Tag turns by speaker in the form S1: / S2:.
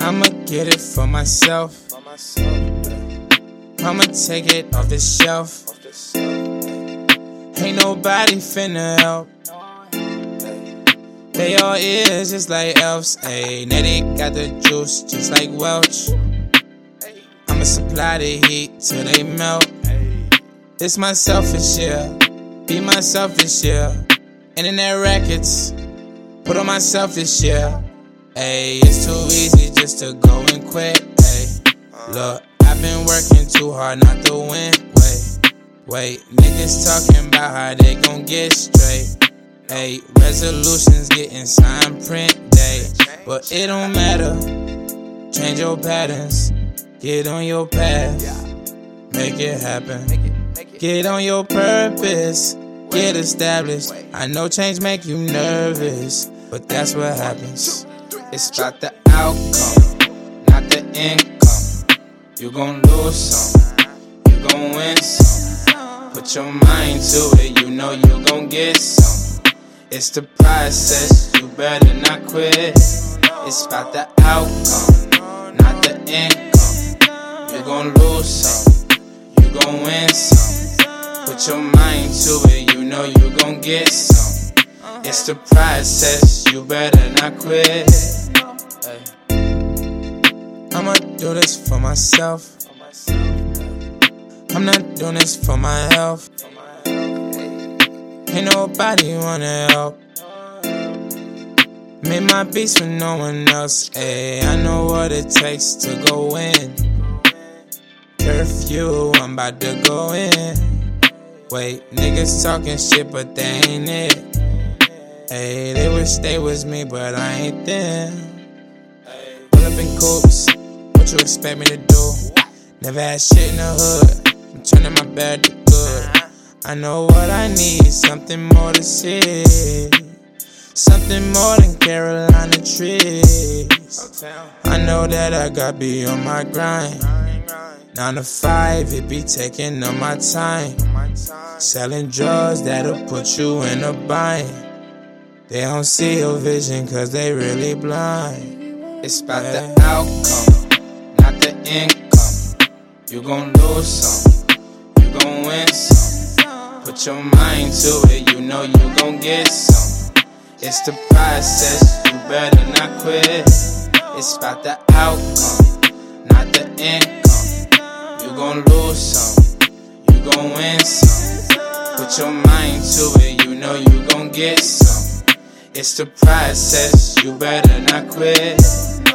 S1: I'ma get it for myself. I'ma take it off the shelf. Ain't nobody finna help. They all ears just like elves. Ayy, Netty got the juice just like Welch. I'ma supply the heat till they melt. It's my selfish year. Be my selfish year. Internett records. Put on myself this year. Ayy, it's too easy just to go and quit. Ayy, look, I've been working too hard not to win. Wait, wait, niggas talking about how they gon' get straight. Ayy, resolutions getting signed print day. But it don't matter. Change your patterns. Get on your path. Make it happen. Get on your purpose. Get established. I know change make you nervous, but that's what happens. It's about the outcome, not the income. You gon' lose some, you gon' win some. Put your mind to it, you know you gon' get some. It's the process, you better not quit. It's about the outcome, not the income. You gon' lose some, you gon' win some. Put your mind to it, you know you gon' get some. Uh-huh. It's the process, you better not quit. I'ma do this for myself. I'm not doing this for my health. Ain't nobody wanna help. Made my beats with no one else. Ayy, I know what it takes to go in. Curfew, I'm about to go in. Wait, niggas talking shit, but they ain't it. Hey, they wish they was me, but I ain't them. Pull up in coupes, what you expect me to do? Never had shit in the hood, I'm turning my bad to good. I know what I need, something more to see. Something more than Carolina trees. I know that I got be on my grind. Nine to five, it be taking up my time. Selling drugs that'll put you in a bind. They don't see your vision cause they really blind. It's about the outcome, not the income. You gon' lose some, you gon' win some. Put your mind to it, you know you gon' get some. It's the process, you better not quit. It's about the outcome, not the income. You gon' lose some, you gon' win some. Put your mind to it, you know you gon' get some. It's the process, you better not quit.